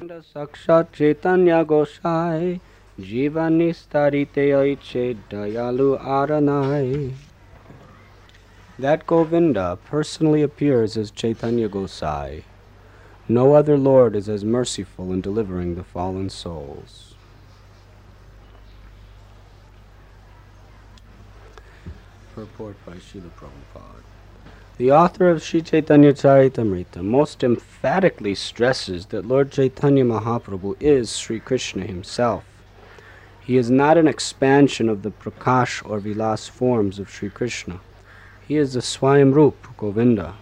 Sakshat Chaitanya Gosai Jivani Starite Aiche Dayalu Aranai. That Govinda personally appears as Chaitanya Gosai. No other Lord is as merciful in delivering the fallen souls. Purport by Srila Prabhupada. The author of Sri Chaitanya Charitamrita most emphatically stresses that Lord Chaitanya Mahaprabhu is Sri Krishna himself. He is not an expansion of the Prakash or Vilas forms of Sri Krishna. He is the Swayamrup Govinda.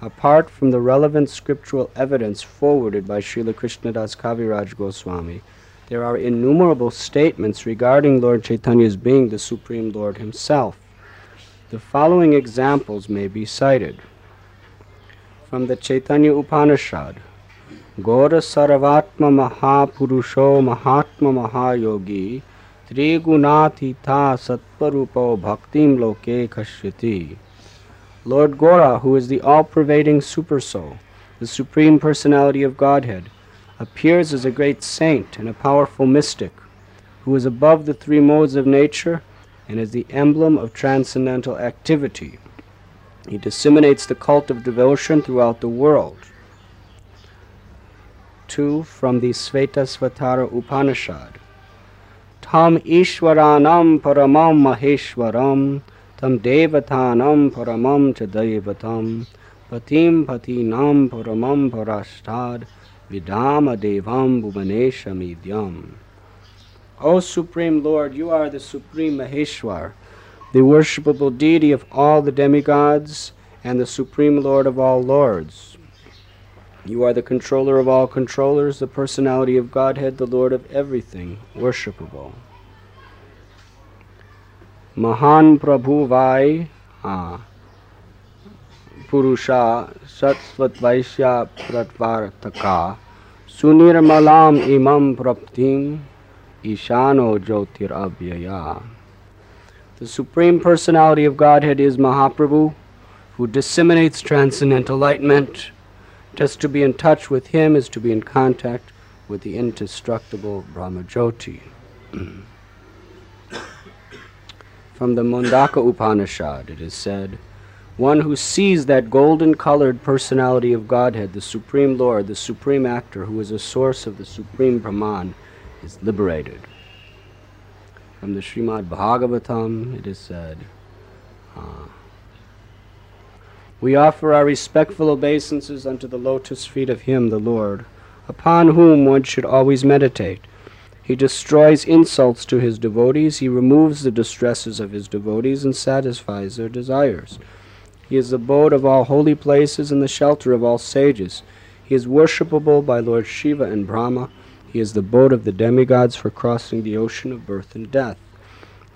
Apart from the relevant scriptural evidence forwarded by Srila Krishnadas Kaviraj Goswami, there are innumerable statements regarding Lord Chaitanya's being the Supreme Lord himself. The following examples may be cited. From the Chaitanya Upanishad, Gora Saravatma Mahapurusho Mahatma Mahayogi Trigunathita Satparupo Bhaktim Loke Kashyati. Lord Gora, who is the all pervading Supersoul, the Supreme Personality of Godhead, appears as a great saint and a powerful mystic who is above the three modes of nature and is the emblem of transcendental activity. He disseminates the cult of devotion throughout the world. 2. From the Svetasvatara Upanishad. Tam Ishwaranam Paramam Maheshwaram Tam Devatanam Paramam Chadaivatam Patim Patinam Paramam Parashtad Vidama Devam Bhuvaneshamidyam. O Supreme Lord, you are the Supreme Maheshwar, the worshipable deity of all the demigods and the Supreme Lord of all lords. You are the controller of all controllers, the personality of Godhead, the Lord of everything, worshipable. Mahan Prabhu Vai ah, Purusha Satsvat Vaishya Pratvartaka Sunirmalam Imam Praptim Ishano Jyotir Abhyaya. The Supreme Personality of Godhead is Mahaprabhu, who disseminates transcendental enlightenment. Just to be in touch with Him is to be in contact with the indestructible Brahmajyoti. From the Mundaka Upanishad, it is said, One who sees that golden colored personality of Godhead, the Supreme Lord, the Supreme Actor, who is a source of the Supreme Brahman, is liberated. From the Srimad Bhagavatam, it is said, uh, We offer our respectful obeisances unto the lotus feet of Him, the Lord, upon whom one should always meditate. He destroys insults to his devotees, he removes the distresses of his devotees, and satisfies their desires. He is the abode of all holy places and the shelter of all sages. He is worshipable by Lord Shiva and Brahma. He is the boat of the demigods for crossing the ocean of birth and death.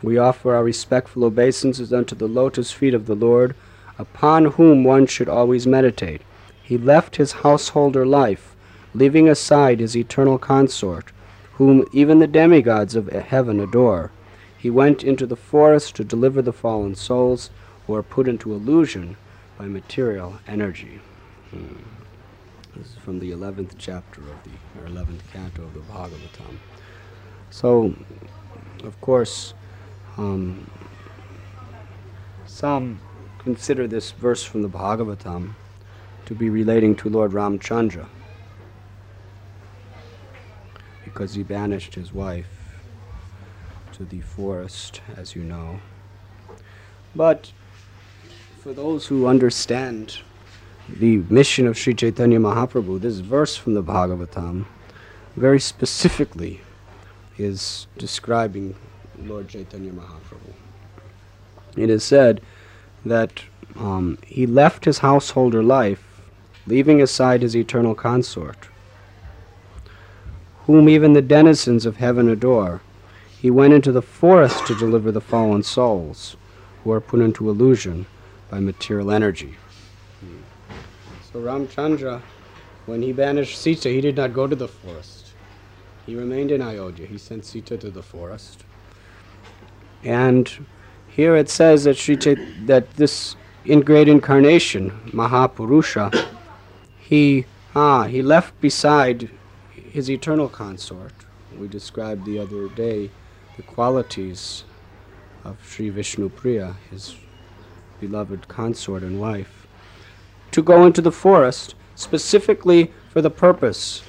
We offer our respectful obeisances unto the lotus feet of the Lord, upon whom one should always meditate. He left his householder life, leaving aside his eternal consort, whom even the demigods of heaven adore. He went into the forest to deliver the fallen souls who are put into illusion by material energy. Hmm. This is from the 11th chapter of the, or 11th canto of the Bhagavatam. So, of course, um, some consider this verse from the Bhagavatam to be relating to Lord Ramchandra because he banished his wife to the forest, as you know. But for those who understand the mission of Sri Chaitanya Mahaprabhu, this verse from the Bhagavatam very specifically is describing Lord Chaitanya Mahaprabhu. It is said that um, he left his householder life, leaving aside his eternal consort, whom even the denizens of heaven adore. He went into the forest to deliver the fallen souls, who are put into illusion by material energy. So Ramchandra, when he banished Sita, he did not go to the forest. He remained in Ayodhya. He sent Sita to the forest. And here it says that Sri Chait- that this in great incarnation, Mahapurusha, he ah he left beside his eternal consort. We described the other day the qualities of Sri Vishnu Priya, his beloved consort and wife, to go into the forest specifically for the purpose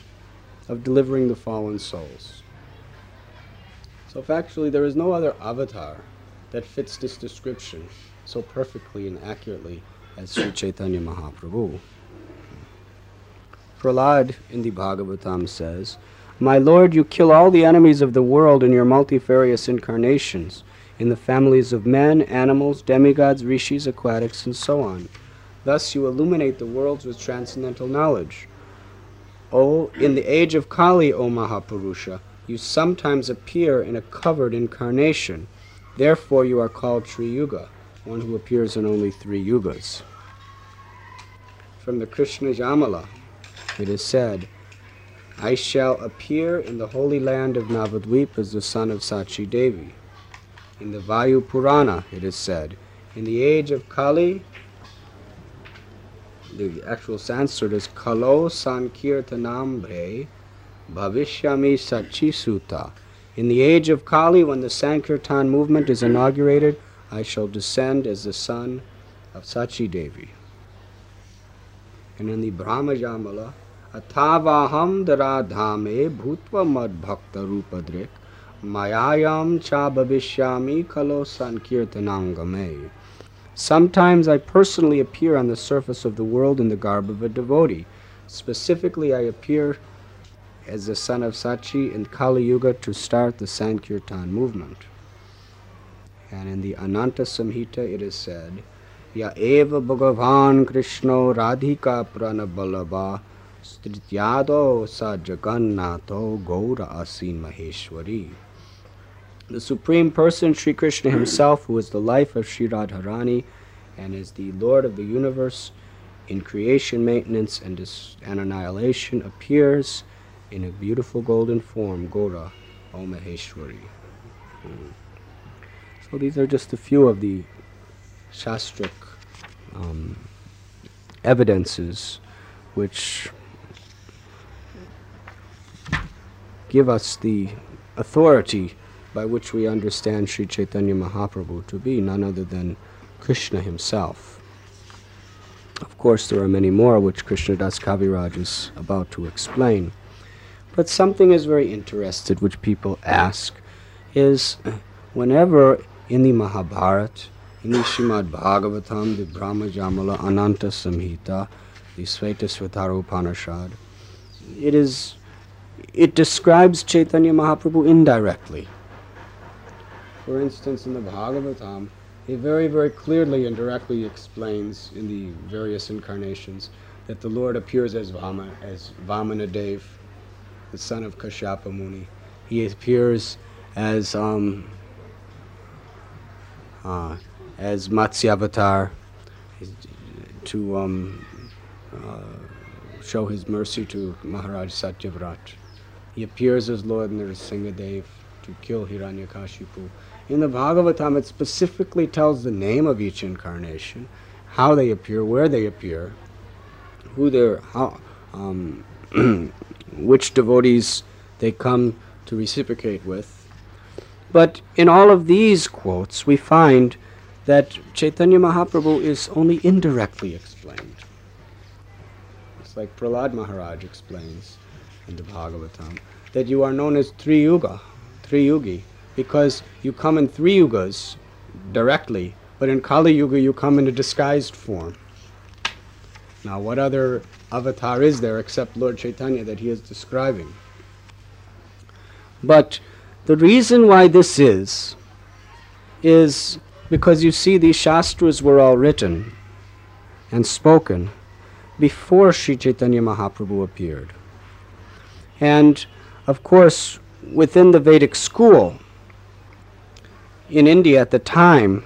of delivering the fallen souls. So, factually, there is no other avatar that fits this description so perfectly and accurately as Sri Chaitanya Mahaprabhu. Prahlad in the Bhagavatam says, My Lord, you kill all the enemies of the world in your multifarious incarnations, in the families of men, animals, demigods, rishis, aquatics, and so on. Thus you illuminate the worlds with transcendental knowledge. O, in the age of Kali, O Mahapurusha, you sometimes appear in a covered incarnation. Therefore you are called Triyuga, one who appears in only three yugas. From the Krishna Jamala, it is said, I shall appear in the holy land of Navadvip as the son of Sachi Devi. In the Vayu Purana, it is said, in the age of Kali, the actual Sanskrit is Kalo Sankirtanambre Bhavishyami Sachisuta. In the age of Kali, when the Sankirtan movement is inaugurated, I shall descend as the son of Sachi Devi. And in the Brahmajamala, Athavaham dharadhame bhutva mad bhakta rupadrik mayayam cha bhavishyami kalo sankirtanangame. Sometimes I personally appear on the surface of the world in the garb of a devotee. Specifically, I appear as the son of Sachi in Kali Yuga to start the Sankirtan movement. And in the Ananta Samhita it is said, Ya eva bhagavan Krishna radhika pranabalava strityado sa jagannatho gaura asin maheshwari. The Supreme Person, Sri Krishna Himself, who is the life of Sri Radharani and is the Lord of the universe in creation, maintenance, and, and annihilation, appears in a beautiful golden form, Gora, O Maheshwari. Hmm. So these are just a few of the Shastric um, evidences which give us the authority by which we understand Sri Chaitanya Mahaprabhu to be none other than Krishna himself. Of course, there are many more which Krishna Das Kaviraj is about to explain. But something is very interested, which people ask, is whenever in the Mahabharata, in the Srimad Bhagavatam, the Brahma Jamala, Ananta Samhita, the Svetasvatara Upanishad, it is it describes Chaitanya Mahaprabhu indirectly. For instance, in the Bhagavatam, he very, very clearly and directly explains in the various incarnations that the Lord appears as Vama, as Vamanadev, the son of Kashyapa Muni. He appears as um, uh, as Matsyavatar to um, uh, show his mercy to Maharaj Satyavrat. He appears as Lord Nrsingadev to kill Hiranyakashipu. In the Bhagavatam, it specifically tells the name of each incarnation, how they appear, where they appear, who they're, how, um, which devotees they come to reciprocate with. But in all of these quotes, we find that Chaitanya Mahaprabhu is only indirectly explained. It's like Prahlad Maharaj explains in the Bhagavatam that you are known as Triyuga, Triyugi, because you come in three yugas directly, but in Kali Yuga you come in a disguised form. Now, what other avatar is there except Lord Chaitanya that he is describing? But the reason why this is, is because you see, these Shastras were all written and spoken before Sri Chaitanya Mahaprabhu appeared. And of course, within the Vedic school, in India at the time,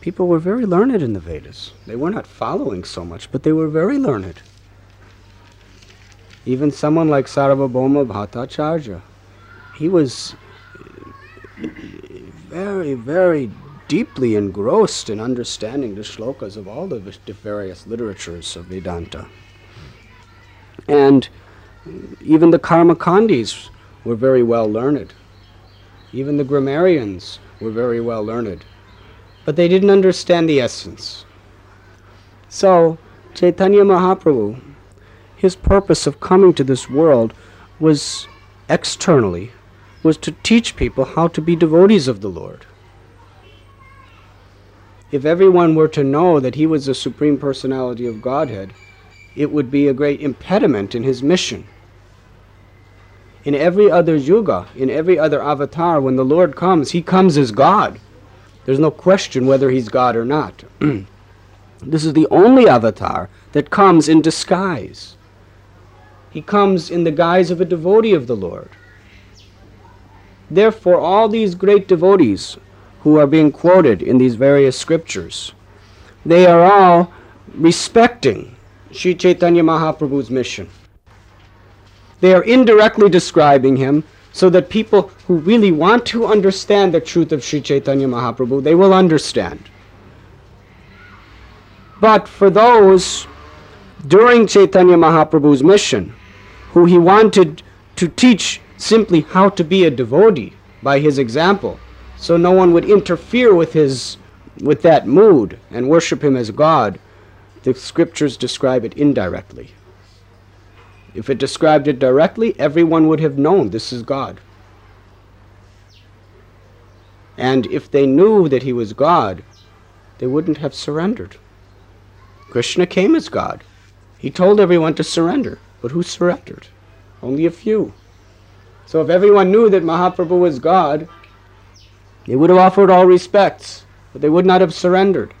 people were very learned in the Vedas. They were not following so much, but they were very learned. Even someone like Sarvabhauma Bhattacharya, he was uh, very, very deeply engrossed in understanding the shlokas of all the various literatures of Vedanta. And Even the Karmakandis were very well learned. Even the grammarians were very well learned. But they didn't understand the essence. So, Chaitanya Mahaprabhu, his purpose of coming to this world was externally, was to teach people how to be devotees of the Lord. If everyone were to know that he was the Supreme Personality of Godhead, it would be a great impediment in his mission. In every other yuga, in every other avatar, when the Lord comes, he comes as God. There's no question whether he's God or not. this is the only avatar that comes in disguise. He comes in the guise of a devotee of the Lord. Therefore, all these great devotees who are being quoted in these various scriptures, they are all respecting Sri Chaitanya Mahaprabhu's mission. They are indirectly describing him so that people who really want to understand the truth of Sri Chaitanya Mahaprabhu, they will understand. But for those during Chaitanya Mahaprabhu's mission who he wanted to teach simply how to be a devotee by his example, so no one would interfere with his with that mood and worship him as God, the scriptures describe it indirectly. If it described it directly, everyone would have known this is God. And if they knew that he was God, they wouldn't have surrendered. Krishna came as God. He told everyone to surrender, but who surrendered? Only a few. So if everyone knew that Mahaprabhu was God, they would have offered all respects, but they would not have surrendered.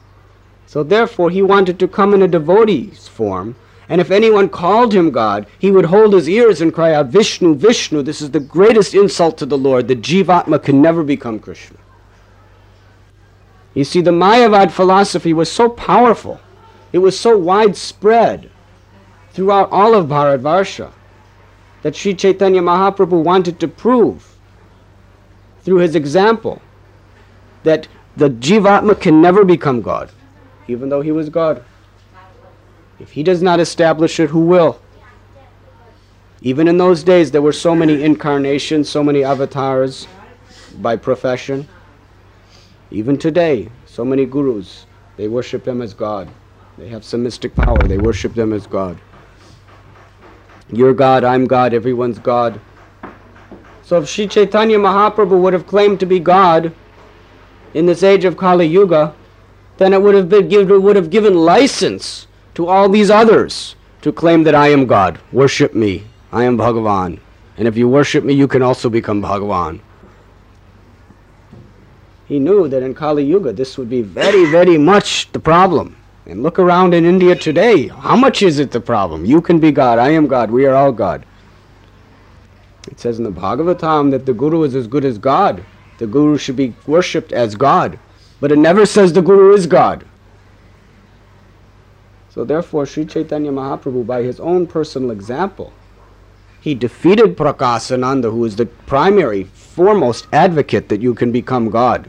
So therefore he wanted to come in a devotee's form, and if anyone called him God, he would hold his ears and cry out, Vishnu, Vishnu, this is the greatest insult to the Lord. The Jivatma can never become Krishna. You see, the Mayavad philosophy was so powerful, it was so widespread throughout all of Bharatvarsha that Sri Chaitanya Mahaprabhu wanted to prove through his example that the Jivatma can never become God, even though he was God. If he does not establish it, who will? Even in those days, there were so many incarnations, so many avatars by profession. Even today, so many gurus, they worship him as God. They have some mystic power, they worship them as God. You're God, I'm God, everyone's God. So if Sri Chaitanya Mahaprabhu would have claimed to be God in this age of Kali Yuga, then it would have, been, would have given license to all these others to claim that I am God. Worship me. I am Bhagavan. And if you worship me, you can also become Bhagavan. He knew that in Kali Yuga this would be very, very much the problem. And look around in India today. How much is it the problem? You can be God. I am God. We are all God. It says in the Bhagavatam that the Guru is as good as God. The Guru should be worshipped as God. But it never says the Guru is God. So therefore, Sri Chaitanya Mahaprabhu, by his own personal example, he defeated Prakasananda, who is the primary, foremost advocate that you can become God.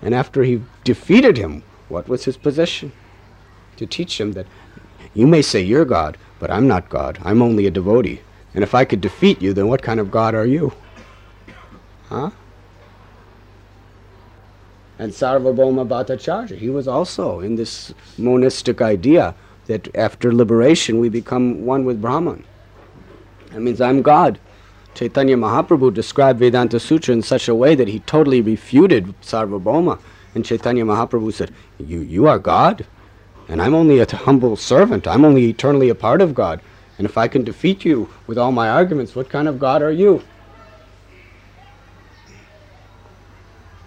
And after he defeated him, what was his position? To teach him that you may say you're God, but I'm not God. I'm only a devotee. And if I could defeat you, then what kind of God are you? Huh? And Sarvabhauma Bhattacharya, he was also in this monistic idea that after liberation we become one with Brahman. That means I'm God. Chaitanya Mahaprabhu described Vedanta Sutra in such a way that he totally refuted Sarvabhauma. And Chaitanya Mahaprabhu said, you, you are God, and I'm only a humble servant. I'm only eternally a part of God. And if I can defeat you with all my arguments, what kind of God are you?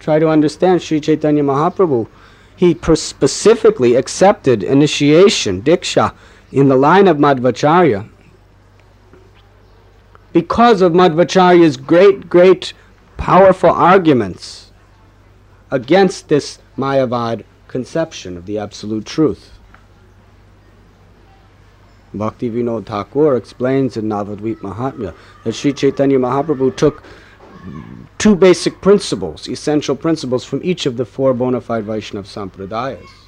Try to understand Sri Chaitanya Mahaprabhu. He specifically accepted initiation, diksha, in the line of Madhvacharya because of Madhvacharya's great, great, powerful arguments against this Mayavad conception of the absolute truth. Bhakti Vinod Thakur explains in Navadvip Mahatmya that Sri Chaitanya Mahaprabhu took two basic principles, essential principles from each of the four bona fide Vaishnava Sampradayas.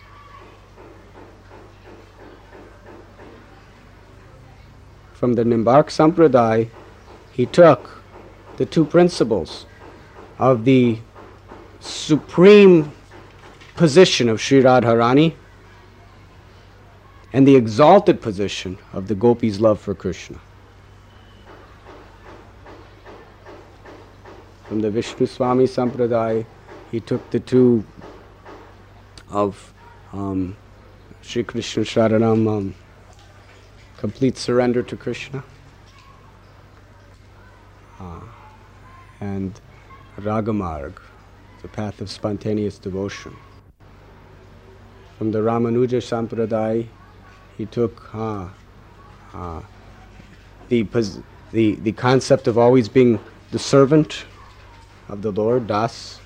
from the Nimbark Sampradaya, he took the two principles of the supreme position of Sri Radharani and the exalted position of the gopis' love for Krishna. From the Vishnu Swami Sampradaya, he took the two of um, Sri Krishna Sharanam, um, complete surrender to Krishna, uh, and Ragamarg, the path of spontaneous devotion. From the Ramanuja Sampradaya, he took uh, uh, the, the, the concept of always being the servant of the Lord, Das,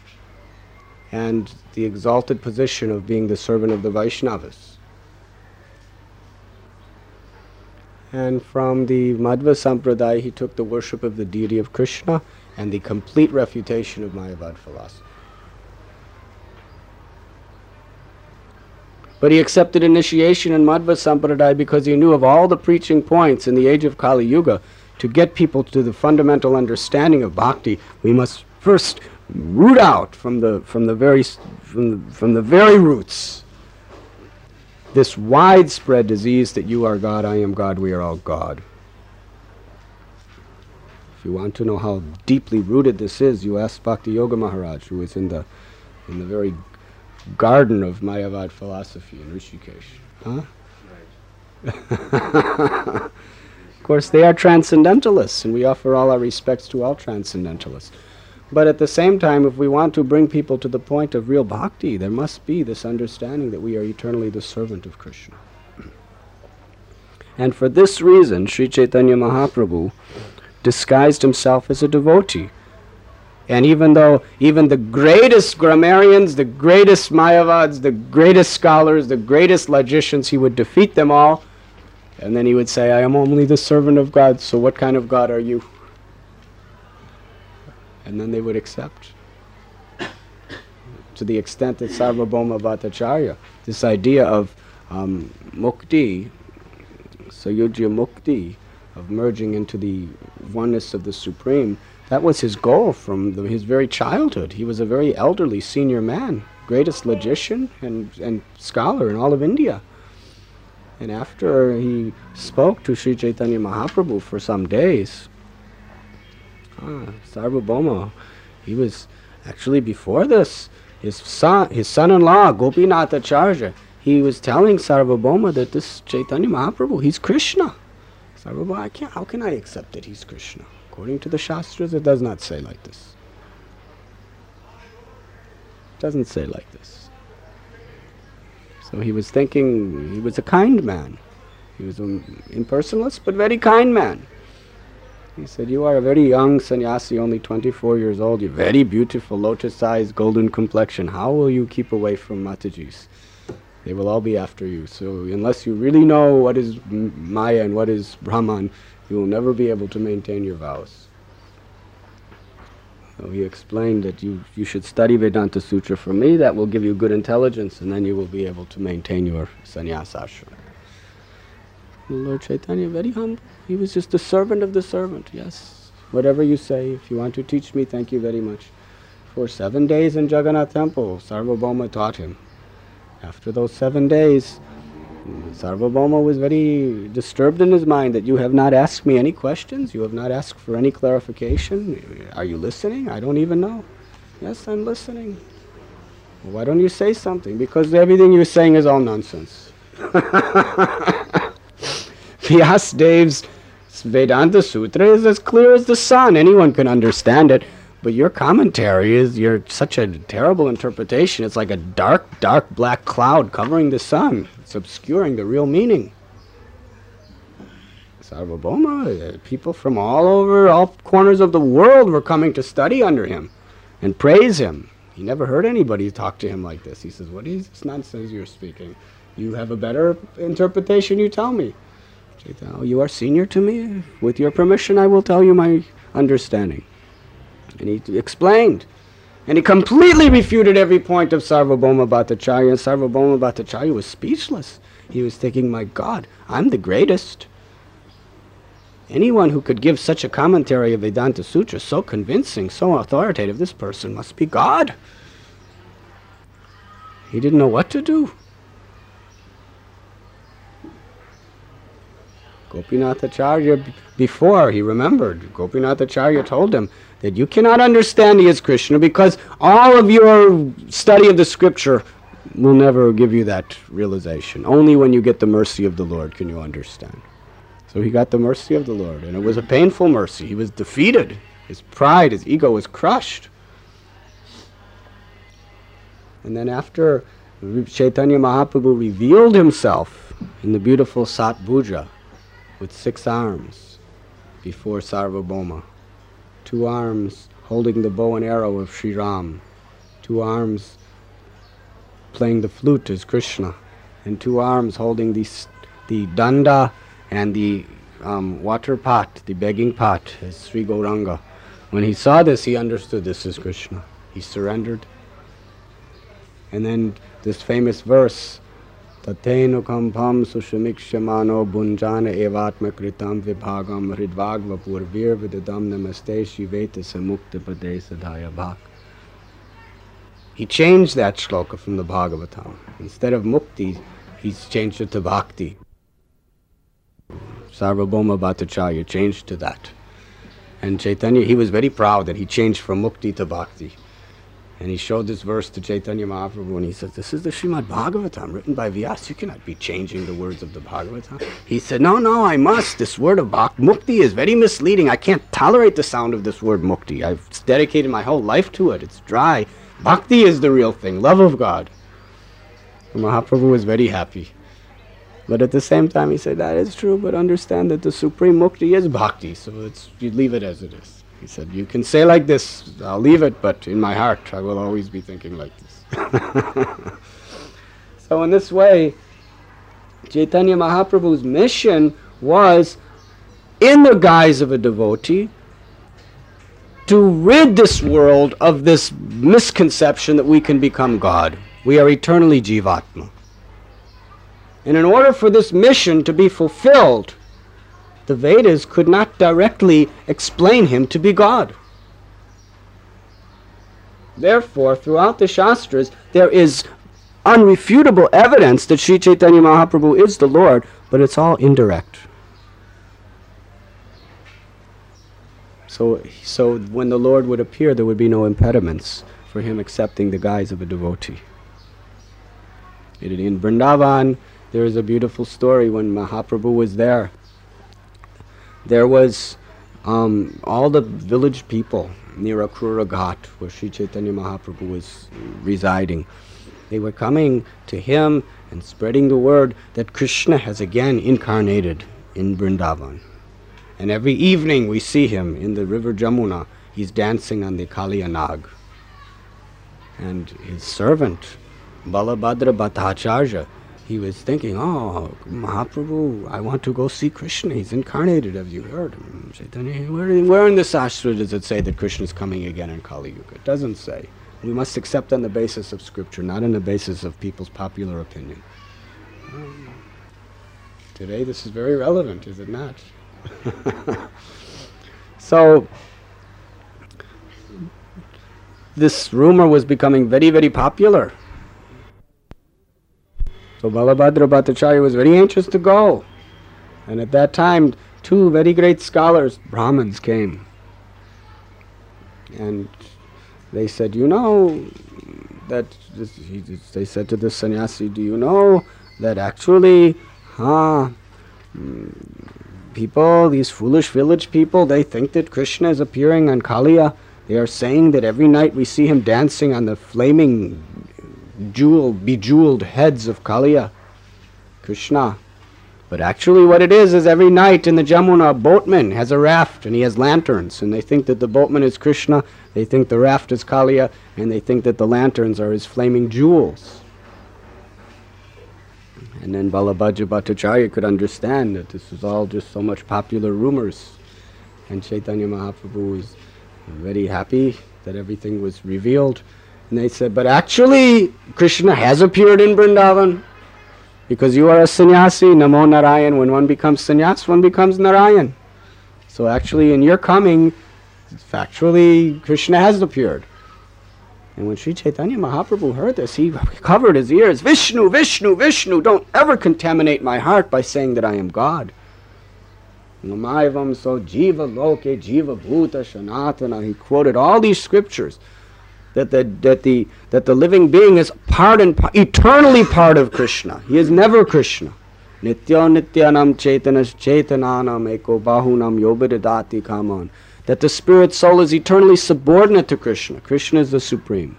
and the exalted position of being the servant of the Vaishnavas. And from the Madhva Sampradaya, he took the worship of the deity of Krishna and the complete refutation of Mayavad philosophy. But he accepted initiation in Madhva Sampradaya because he knew of all the preaching points in the age of Kali Yuga. To get people to the fundamental understanding of bhakti, we must first root out from the, from the, very, from the, from the very roots this widespread disease that you are God, I am God, we are all God. If you want to know how deeply rooted this is, you ask Bhakti Yoga Maharaj, who is in the, in the very garden of Mayavad philosophy in Rishikesh. Huh? of course, they are transcendentalists, and we offer all our respects to all transcendentalists. But at the same time, if we want to bring people to the point of real bhakti, there must be this understanding that we are eternally the servant of Krishna. And for this reason, Sri Chaitanya Mahaprabhu disguised himself as a devotee. And even though even the greatest grammarians, the greatest Mayavads, the greatest scholars, the greatest logicians, he would defeat them all. And then he would say, I am only the servant of God, so what kind of God are you? And then they would accept. to the extent that Sarvabhauma Bhattacharya, this idea of um, mukti, Sayujya mukti, of merging into the oneness of the Supreme, that was his goal from the, his very childhood. He was a very elderly senior man, greatest logician and, and scholar in all of India. And after he spoke to Sri Chaitanya Mahaprabhu for some days, Ah, Sarvabhauma. He was actually before this. His son, his son-in-law, Gopinath Acharya, he was telling Sarvabhauma that this Chaitanya Mahaprabhu, he's Krishna. Sarvabhauma, I can't, how can I accept that he's Krishna? According to the Shastras, it does not say like this. It doesn't say like this. So he was thinking, he was a kind man. He was an impersonalist, but very kind man. He said, You are a very young sannyasi, only 24 years old. You're very beautiful, lotus eyes, golden complexion. How will you keep away from Matajis? They will all be after you. So, unless you really know what is Maya and what is Brahman, you will never be able to maintain your vows. So he explained that you, you should study Vedanta Sutra from me. That will give you good intelligence, and then you will be able to maintain your sannyasa ashram. Lord Chaitanya, very humble. He was just a servant of the servant, yes. Whatever you say, if you want to teach me, thank you very much. For seven days in Jagannath Temple, Sarvabhauma taught him. After those seven days, Sarvabhauma was very disturbed in his mind that you have not asked me any questions, you have not asked for any clarification. Are you listening? I don't even know. Yes, I'm listening. Why don't you say something? Because everything you're saying is all nonsense. Vyasdev's Vedanta Sutra is as clear as the sun. Anyone can understand it. But your commentary is you're such a terrible interpretation. It's like a dark, dark black cloud covering the sun. It's obscuring the real meaning. Sarvabhauma, people from all over, all corners of the world were coming to study under him and praise him. He never heard anybody talk to him like this. He says, What is this nonsense you're speaking? You have a better interpretation, you tell me. Chaitanya, you are senior to me. With your permission, I will tell you my understanding. And he explained. And he completely refuted every point of Sarvabhauma Bhattacharya. And Sarvabhauma Bhattacharya was speechless. He was thinking, my God, I'm the greatest. anyone who could give such a commentary of Vedanta Sutra so convincing, so authoritative, this person must be God. He didn't know what to do. Gopinathacharya, before he remembered, Gopinathacharya told him that you cannot understand he is Krishna because all of your study of the scripture will never give you that realization. Only when you get the mercy of the Lord can you understand. So he got the mercy of the Lord, and it was a painful mercy. He was defeated. His pride, his ego was crushed. And then after Chaitanya Mahaprabhu revealed himself in the beautiful Sat Satbhuja with six arms before Sarvabhauma, two arms holding the bow and arrow of Sri Ram, two arms playing the flute as Krishna, and two arms holding the, the danda and the um, water pot, the begging pot, as Sri Gauranga. When he saw this, he understood this is Krishna. He surrendered. And then this famous verse, Sushamikshamano bunjana evatma kritam vibhagam hridvagva purvir vidadam namaste shiveta samukta pade sadhaya bhak. He changed that shloka from the Bhagavatam. Instead of mukti, he's changed it to bhakti. Sarvabhauma Bhattacharya changed to that. And Chaitanya, he was very proud that he changed from mukti to bhakti. And he showed this verse to Chaitanya Mahaprabhu and he said, This is the Srimad Bhagavatam written by Vyas. You cannot be changing the words of the Bhagavatam. He said, No, no, I must. This word of bhakti, mukti is very misleading. I can't tolerate the sound of this word mukti. I've dedicated my whole life to it. It's dry. Bhakti is the real thing, love of God. And Mahaprabhu was very happy. But at the same time, he said, That is true, but understand that the supreme mukti is bhakti, so it's, you leave it as it is. He said, You can say like this, I'll leave it, but in my heart, I will always be thinking like this. so, in this way, Chaitanya Mahaprabhu's mission was, in the guise of a devotee, to rid this world of this misconception that we can become God. We are eternally Jivatma. And in order for this mission to be fulfilled, the Vedas could not directly explain him to be God. Therefore, throughout the Shastras, there is unrefutable evidence that Sri Chaitanya Mahaprabhu is the Lord, but it's all indirect. So, so when the Lord would appear, there would be no impediments for him accepting the guise of a devotee. In Vrindavan, there is a beautiful story when Mahaprabhu was there. There was um, all the village people near Akrura Ghat, where Sri Chaitanya Mahaprabhu was residing. They were coming to him and spreading the word that Krishna has again incarnated in Vrindavan. And every evening we see him in the river Jamuna. He's dancing on the Kaliya Nag. And his servant, Balabhadra Bhattacharya, he was thinking, oh, Mahaprabhu, I want to go see Krishna. He's incarnated, have you heard? Where, where in the Shastra does it say that Krishna is coming again in Kali Yuga? It doesn't say. We must accept on the basis of scripture, not on the basis of people's popular opinion. Um, today, this is very relevant, is it not? so, this rumor was becoming very, very popular. So Balabhadra Bhattacharya was very anxious to go. And at that time, two very great scholars, Brahmins, came. And they said, You know, that, this, he, they said to the sannyasi, Do you know that actually, huh, people, these foolish village people, they think that Krishna is appearing on Kaliya. They are saying that every night we see him dancing on the flaming, jewel, bejeweled heads of Kaliya, Krishna. But actually, what it is is every night in the Jamuna, a boatman has a raft and he has lanterns, and they think that the boatman is Krishna, they think the raft is Kaliya, and they think that the lanterns are his flaming jewels. And then Balabhadra Bhattacharya could understand that this was all just so much popular rumors. And Chaitanya Mahaprabhu was very happy that everything was revealed. And they said, but actually, Krishna has appeared in Vrindavan. Because you are a sannyasi, Namo Narayan. When one becomes sannyas, one becomes Narayan. So actually, in your coming, factually, Krishna has appeared. And when Sri Chaitanya Mahaprabhu heard this, he covered his ears. Vishnu, Vishnu, Vishnu, don't ever contaminate my heart by saying that I am God. Namaivam so jiva loke jiva bhuta shanatana. He quoted all these scriptures that the, that the, that the living being is part and eternally part of Krishna. He is never Krishna. Nitya nityanam chaitanas chaitananam eko bahunam yobidadati kaman. That the spirit soul is eternally subordinate to Krishna. Krishna is the supreme.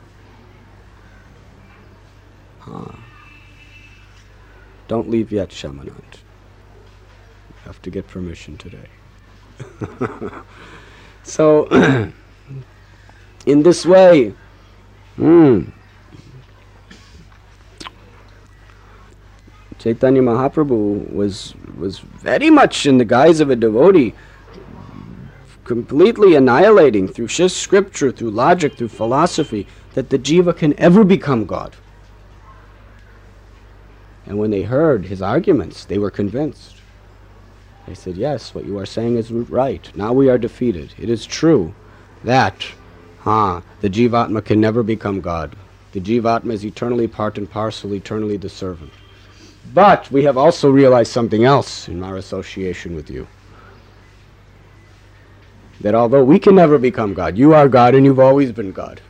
Huh. Don't leave yet, Shamanand You have to get permission today. so, in this way, mm, Chaitanya Mahaprabhu was was very much in the guise of a devotee, completely annihilating through scripture, through logic, through philosophy, that the jiva can ever become God. And when they heard his arguments, they were convinced. They said, Yes, what you are saying is right. Now we are defeated. It is true that ah, the Jivatma can never become God. The Jivatma is eternally part and parcel, eternally the servant. But we have also realized something else in our association with you. That although we can never become God, you are God and you've always been God.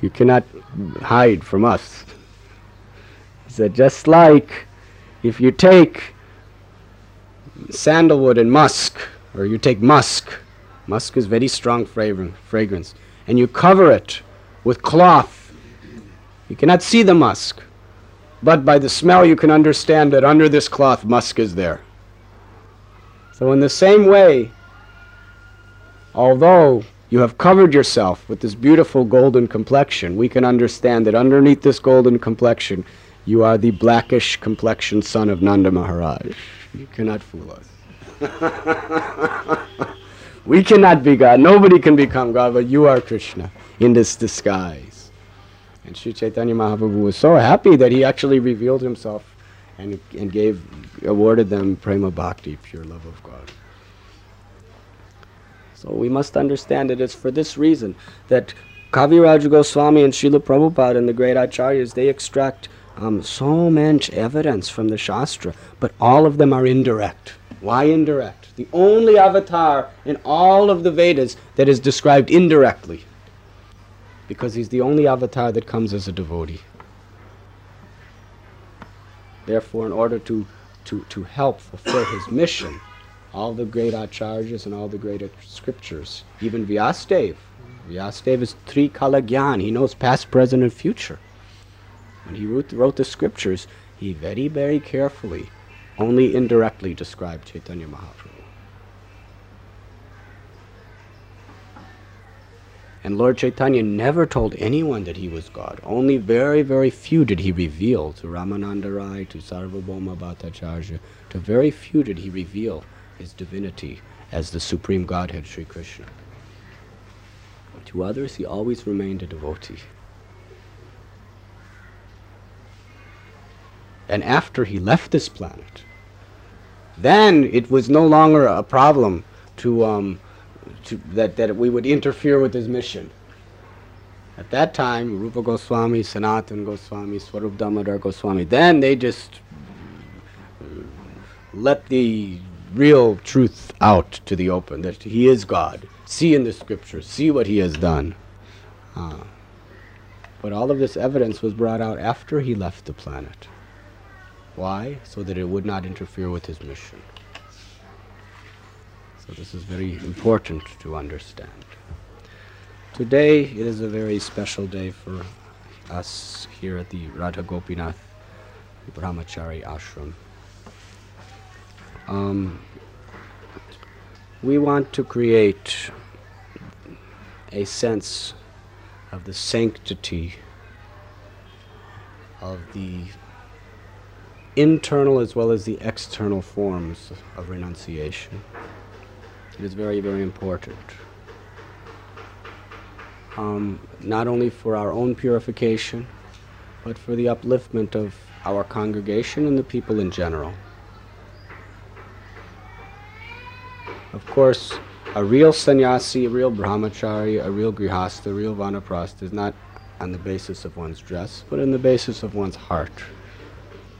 You cannot hide from us. Said, just like if you take sandalwood and musk, or you take musk, musk is very strong fragrance, and you cover it with cloth. You cannot see the musk, but by the smell you can understand that under this cloth musk is there. So, in the same way, although you have covered yourself with this beautiful golden complexion, we can understand that underneath this golden complexion, you are the blackish complexioned son of Nanda Maharaj. You cannot fool us. we cannot be God. Nobody can become God, but you are Krishna in this disguise. And Sri Chaitanya Mahaprabhu was so happy that he actually revealed himself and, and gave, awarded them prema bhakti, pure love of God. So we must understand that it's for this reason that Kaviraj Goswami and Srila Prabhupada and the great acharyas, they extract um, so much evidence from the Shastra, but all of them are indirect. Why indirect? The only avatar in all of the Vedas that is described indirectly. Because he's the only avatar that comes as a devotee. Therefore, in order to, to, to help fulfill his mission, all the great acharyas and all the great scriptures, even Vyasadeva, Vyasadeva is Trikala Gyan, he knows past, present, and future. When he wrote, wrote the scriptures, he very, very carefully only indirectly described Chaitanya Mahaprabhu. And Lord Chaitanya never told anyone that he was God. Only very, very few did he reveal to Ramananda Rai, to Sarvabhauma Bhattacharya. To very few did he reveal his divinity as the Supreme Godhead, Sri Krishna. To others, he always remained a devotee. And after he left this planet, then it was no longer a problem to, um, to that, that we would interfere with his mission. At that time, Rupa Goswami, Sanatan Goswami, Swarup Damodar Goswami, then they just let the real truth out to the open that he is God. See in the scriptures, see what he has done. Uh, but all of this evidence was brought out after he left the planet. Why? So that it would not interfere with his mission. So this is very important to understand. Today it is a very special day for us here at the Radha Gopinath Brahmachari Ashram. Um, we want to create a sense of the sanctity of the internal as well as the external forms of renunciation. It is very, very important. Um, not only for our own purification, but for the upliftment of our congregation and the people in general. Of course, a real sannyasi, a real brahmachari, a real grihastha, a real vanaprastha is not on the basis of one's dress, but on the basis of one's heart.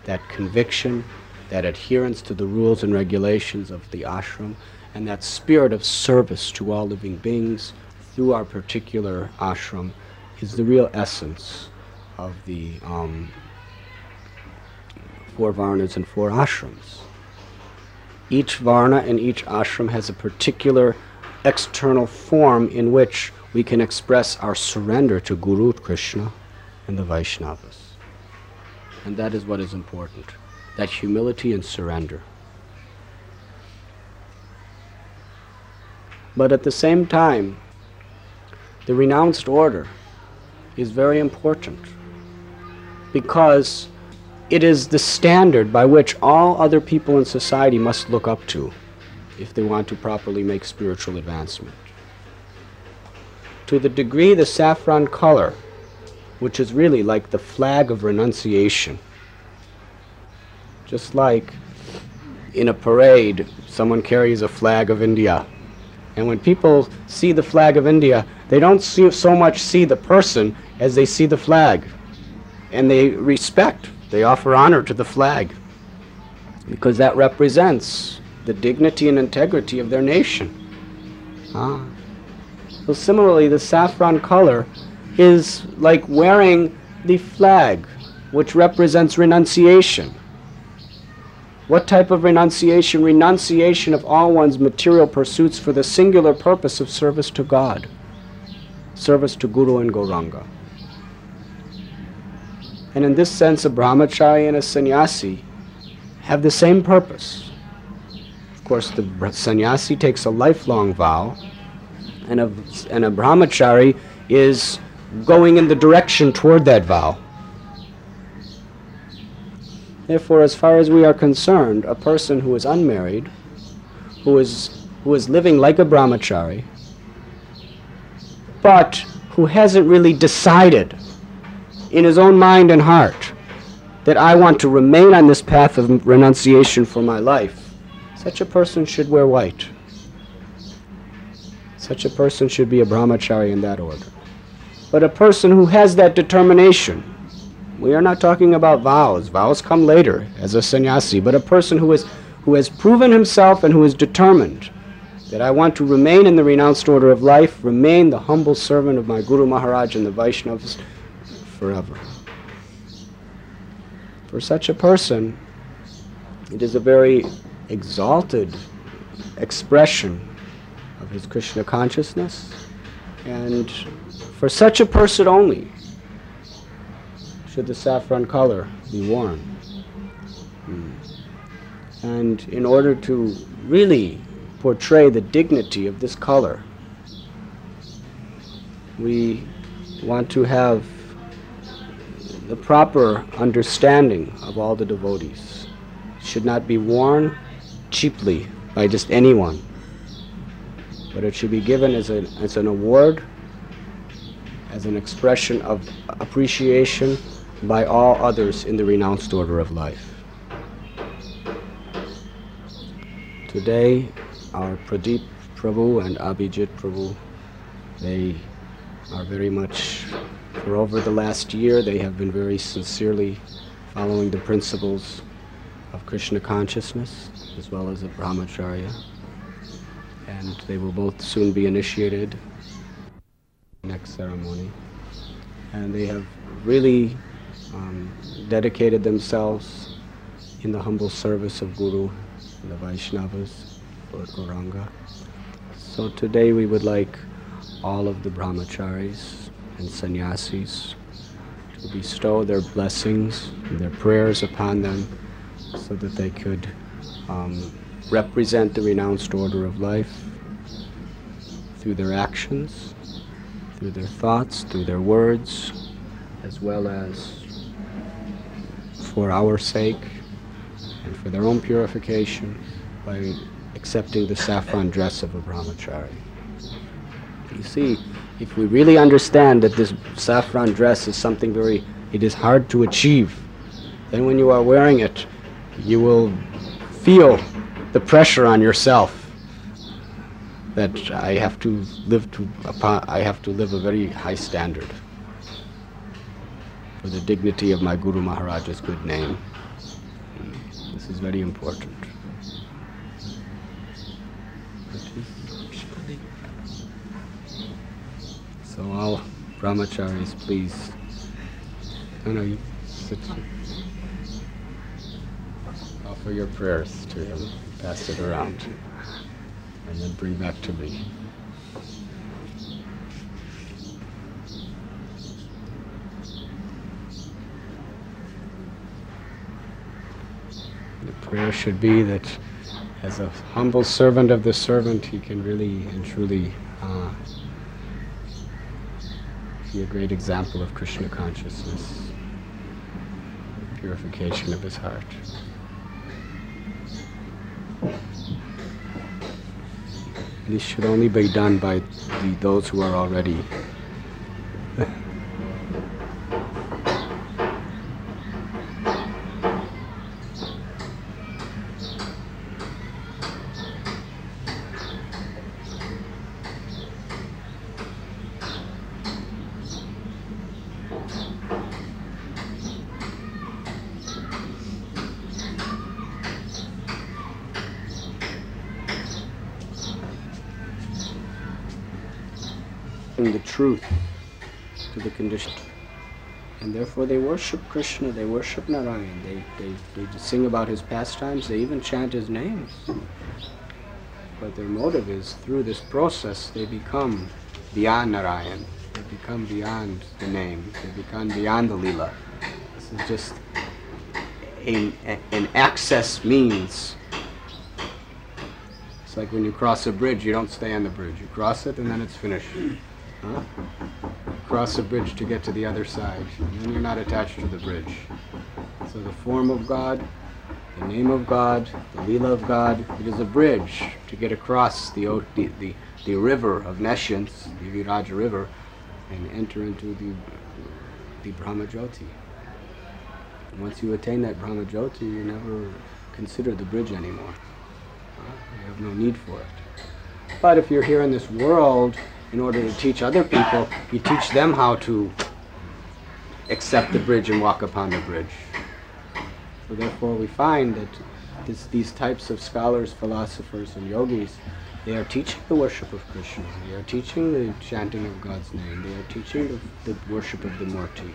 That conviction, that adherence to the rules and regulations of the ashram, and that spirit of service to all living beings through our particular ashram is the real essence of the um, four varnas and four ashrams. Each varna and each ashram has a particular external form in which we can express our surrender to Guru Krishna and the Vaishnavas. And that is what is important that humility and surrender. But at the same time, the renounced order is very important because it is the standard by which all other people in society must look up to if they want to properly make spiritual advancement. To the degree the saffron color, which is really like the flag of renunciation, just like in a parade, someone carries a flag of India. And when people see the flag of India, they don't see, so much see the person as they see the flag. And they respect, they offer honor to the flag. Because that represents the dignity and integrity of their nation. Ah. So similarly, the saffron color is like wearing the flag, which represents renunciation. What type of renunciation? Renunciation of all one's material pursuits for the singular purpose of service to God, service to Guru and Gauranga. And in this sense, a brahmachari and a sannyasi have the same purpose. Of course, the sannyasi takes a lifelong vow, and a, and a brahmachari is going in the direction toward that vow. Therefore, as far as we are concerned, a person who is unmarried, who is, who is living like a brahmachari, but who hasn't really decided in his own mind and heart that I want to remain on this path of renunciation for my life, such a person should wear white. Such a person should be a brahmachari in that order. But a person who has that determination, we are not talking about vows. Vows come later as a sannyasi, but a person who, is, who has proven himself and who is determined that I want to remain in the renounced order of life, remain the humble servant of my Guru Maharaj and the Vaishnavas forever. For such a person, it is a very exalted expression of his Krishna consciousness, and for such a person only, should the saffron color be worn. Hmm. And in order to really portray the dignity of this color, we want to have the proper understanding of all the devotees. It should not be worn cheaply by just anyone, but it should be given as, a, as an award, as an expression of appreciation by all others in the renounced order of life. Today, our Pradeep Prabhu and Abhijit Prabhu, they are very much, for over the last year, they have been very sincerely following the principles of Krishna consciousness as well as of Brahmacharya. And they will both soon be initiated next ceremony. And they have really um, dedicated themselves in the humble service of Guru the Vaishnavas, Lord Gauranga. So today we would like all of the brahmacharis and sannyasis to bestow their blessings and their prayers upon them so that they could um, represent the renounced order of life through their actions, through their thoughts, through their words, as well as for our sake and for their own purification by accepting the saffron dress of a brahmachari. You see, if we really understand that this saffron dress is something very, it is hard to achieve, then when you are wearing it, you will feel the pressure on yourself that I have to live to I have to live a very high standard for the dignity of my Guru Maharaja's good name. This is very important. So all brahmacharis, please. I know you sit. Offer your prayers to him. Pass it around. And then bring back to me. The prayer should be that as a humble servant of the servant, he can really and truly uh, be a great example of Krishna consciousness, purification of his heart. This should only be done by the, those who are already the truth to the condition. Therefore they worship Krishna, they worship Narayan, they, they, they sing about his pastimes, they even chant his names. But their motive is through this process they become beyond Narayan, they become beyond the name, they become beyond the Leela. This is just a, an access means. It's like when you cross a bridge, you don't stay on the bridge. You cross it and then it's finished. Cross a bridge to get to the other side. And then you're not attached to the bridge. So the form of God, the name of God, the Leela of God, it is a bridge to get across the, the, the, the river of nescience, the Viraja River, and enter into the, the Brahmajyoti. Once you attain that Brahmajyoti, you never consider the bridge anymore. You have no need for it. But if you're here in this world, in order to teach other people, you teach them how to accept the bridge and walk upon the bridge. So therefore we find that this, these types of scholars, philosophers, and yogis, they are teaching the worship of Krishna. They are teaching the chanting of God's name. They are teaching the, the worship of the Murti.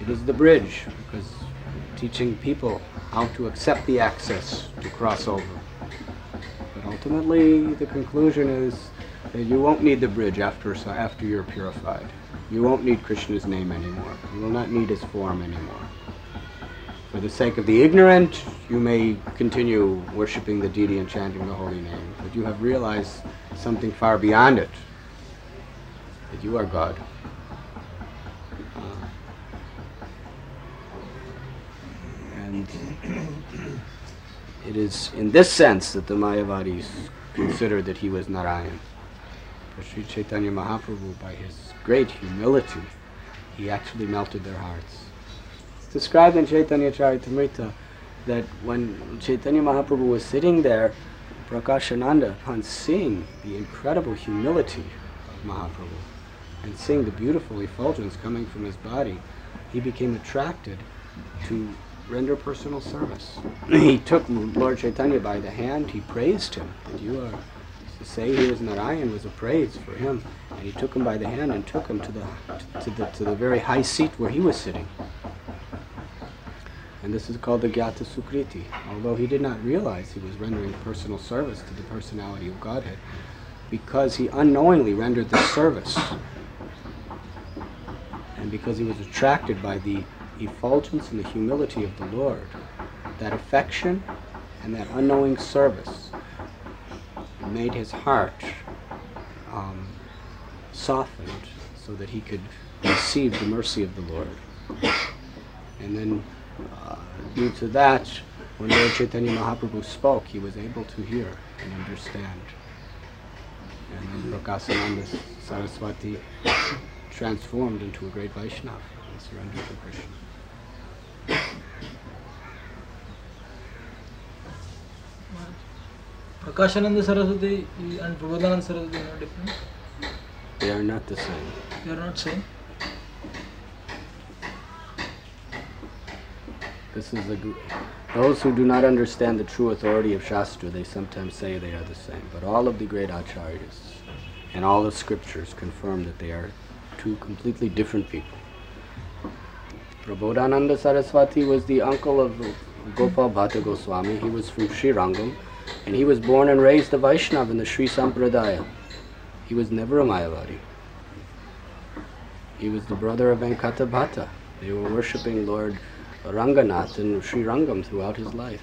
It is the bridge, because teaching people how to accept the access to cross over. But ultimately, the conclusion is you won't need the bridge after, after you're purified. You won't need Krishna's name anymore. You will not need his form anymore. For the sake of the ignorant, you may continue worshipping the deity and chanting the holy name, but you have realized something far beyond it, that you are God. Uh, and it is in this sense that the Mayavadis considered that he was Narayan. For Sri Chaitanya Mahaprabhu, by his great humility, he actually melted their hearts. It's described in Chaitanya Charitamrita that when Chaitanya Mahaprabhu was sitting there, Prakashananda, upon seeing the incredible humility of Mahaprabhu and seeing the beautiful effulgence coming from his body, he became attracted to render personal service. he took Lord Chaitanya by the hand, he praised him, that you are say he was Narayan was a praise for him. And he took him by the hand and took him to the, to the, to the very high seat where he was sitting. And this is called the Gyata Sukriti. Although he did not realize he was rendering personal service to the personality of Godhead, because he unknowingly rendered this service. And because he was attracted by the effulgence and the humility of the Lord, that affection and that unknowing service made his heart um, softened so that he could receive the mercy of the Lord. And then, uh, due to that, when Lord Chaitanya Mahaprabhu spoke, he was able to hear and understand. And then Prakasananda Saraswati transformed into a great Vaishnava and surrendered to Krishna. Prakashananda Saraswati and Prabodhananda Saraswati are different. They are not the same. They are not same. This is the gr- those who do not understand the true authority of Shastra. They sometimes say they are the same, but all of the great acharyas and all the scriptures confirm that they are two completely different people. Prabodhananda Saraswati was the uncle of Gopal Bhatta Goswami. He was from Sri Rangam, and he was born and raised a Vaishnava in the Sri Sampradaya. He was never a Mayavadi. He was the brother of Venkata Bhatta. They were worshipping Lord Ranganath in Sri Rangam throughout his life.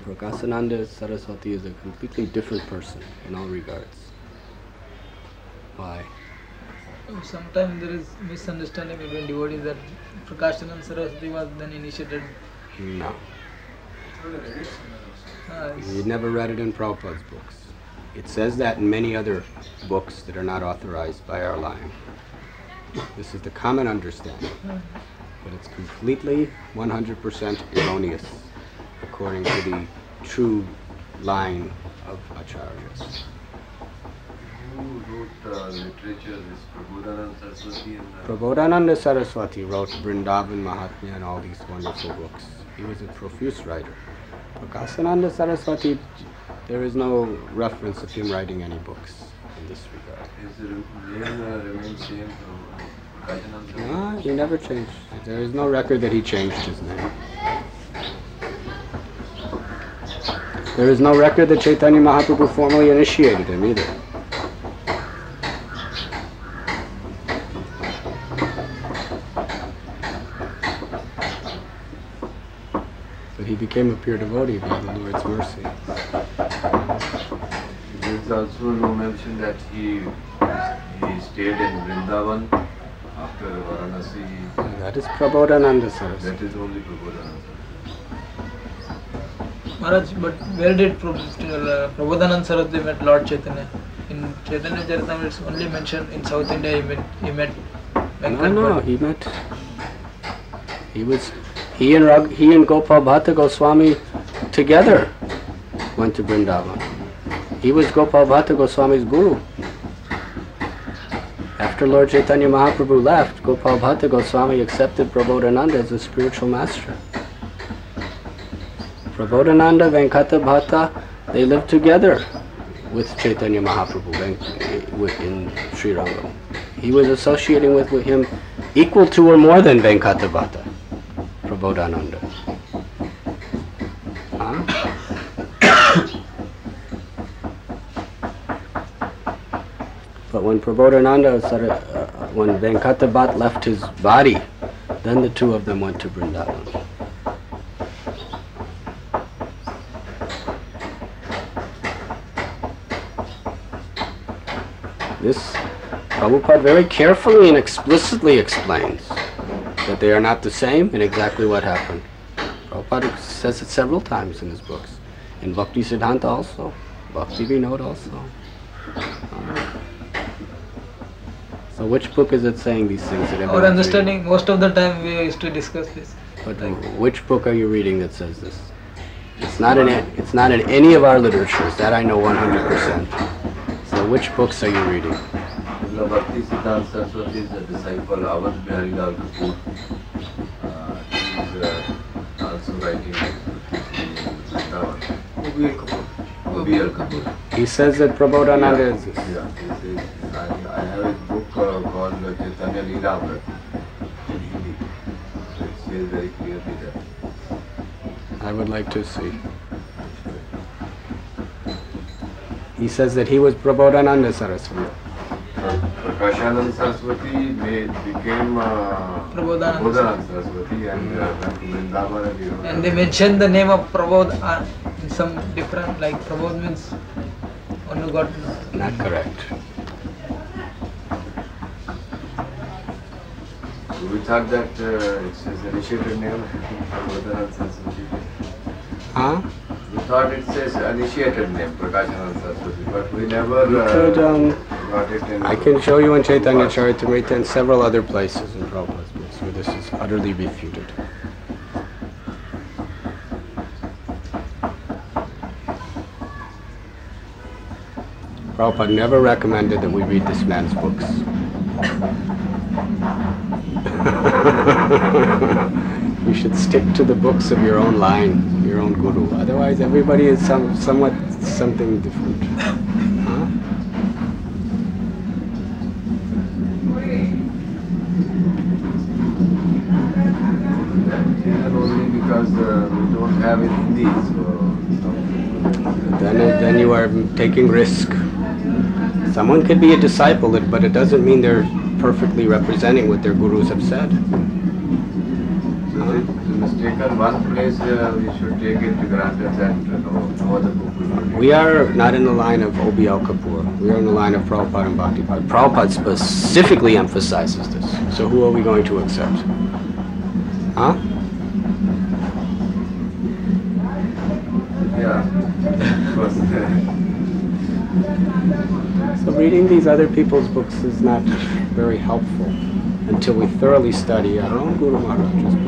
Prakasananda Saraswati is a completely different person in all regards. Why? Oh, sometimes there is misunderstanding between devotees that Prakashananda Saraswati was then initiated. No. Uh, You never read it in Prabhupada's books. It says that in many other books that are not authorized by our line. This is the common understanding, but it's completely 100% erroneous according to the true line of acharyas. Who wrote uh, literature? This Prabodhanand Saraswati and uh, Prabodhananda Saraswati wrote Vrindavan Mahatmya and all these wonderful books. He was a profuse writer. Prakasananda Saraswati, there is no reference of him writing any books in this regard. his re- name uh, remains same. No, he never changed. There is no record that he changed his name. There is no record that Chaitanya Mahaprabhu formally initiated him either. He became a pure devotee by the Lord's mercy. There is also no mention that he he stayed in Vrindavan after Varanasi. And that is Prabodhananda Saraswati. That is only Prabodhanand. Maharaj, but where did Prab- uh, Prabodhanand Saraswati met Lord Chaitanya? In Chaitanya Charitamrita it's only mentioned in South India he met, he met No, Venkat no, Bhatt. he met. He was. He and Rag, he and Gopal Bhatta Goswami together went to Vrindavan. He was Gopal Bhatta Goswami's guru. After Lord Chaitanya Mahaprabhu left, Gopal Bhatta Goswami accepted Prabodhananda as a spiritual master. Prabodhananda, Venkata Bhatta, they lived together with Chaitanya Mahaprabhu in Sri Rangam. He was associating with, with him equal to or more than Venkata Bhatta, Prabodhananda. Huh? But when Prabodhananda, Sara- uh, when Venkatabhat left his body, then the two of them went to Vrindavan. This Prabhupada very carefully and explicitly explains that they are not the same and exactly what happened. Prabhupada says it several times in his books. In Bhakti Siddhanta also, Bhakti Vinod also. Uh, So which book is it saying these things that Our understanding, most of the time we used to discuss this. reading? But which book are you reading that says this? It's not in it. It's not in any of our literatures. That I know 100%. So which books are you reading? The Bhakti Siddhanta Saraswati is a disciple of Avadh Bihari Lal Kapoor. Uh, he is uh, also writing in Vrindavan. Kapoor. Kapoor. He says that Prabodhananda is this. Yeah, this is, I, I have a book uh, called uh, Chaitanya Leela in Hindi. So it says very clearly that. I would like to see. He says that he was Prabodhananda Saraswati. Prakashanand Saraswati made, became uh, Prabodhananda. Prabodhananda Saraswati and uh, Vrindavan and, you know, And they mentioned the name of Prabodh uh, in some different, like Prabodh means one who got. Not correct. we thought that uh, it's his initiated name, Prabodhananda Saraswati. Huh? We thought it says initiated name, Prakashanand Saraswati, but we never You uh, I can show you in Chaitanya Charitamrita and several other places in Prabhupada's books where this is utterly refuted. Prabhupada never recommended that we read this man's books. you should stick to the books of your own line, your own guru. Otherwise, everybody is some, somewhat something different. Taking risk. Someone could be a disciple, but it doesn't mean they're perfectly representing what their gurus have said. So if it's mistaken one place, uh, we should take it to granted that no, no other book. We are not in the line of OBL Kapoor. We are in the line of Prabhupada and Bhaktipada. Prabhupada specifically emphasizes this. So who are we going to accept? Huh? Yeah. So reading these other people's books is not very helpful until we thoroughly study our own Guru Maharaj's book.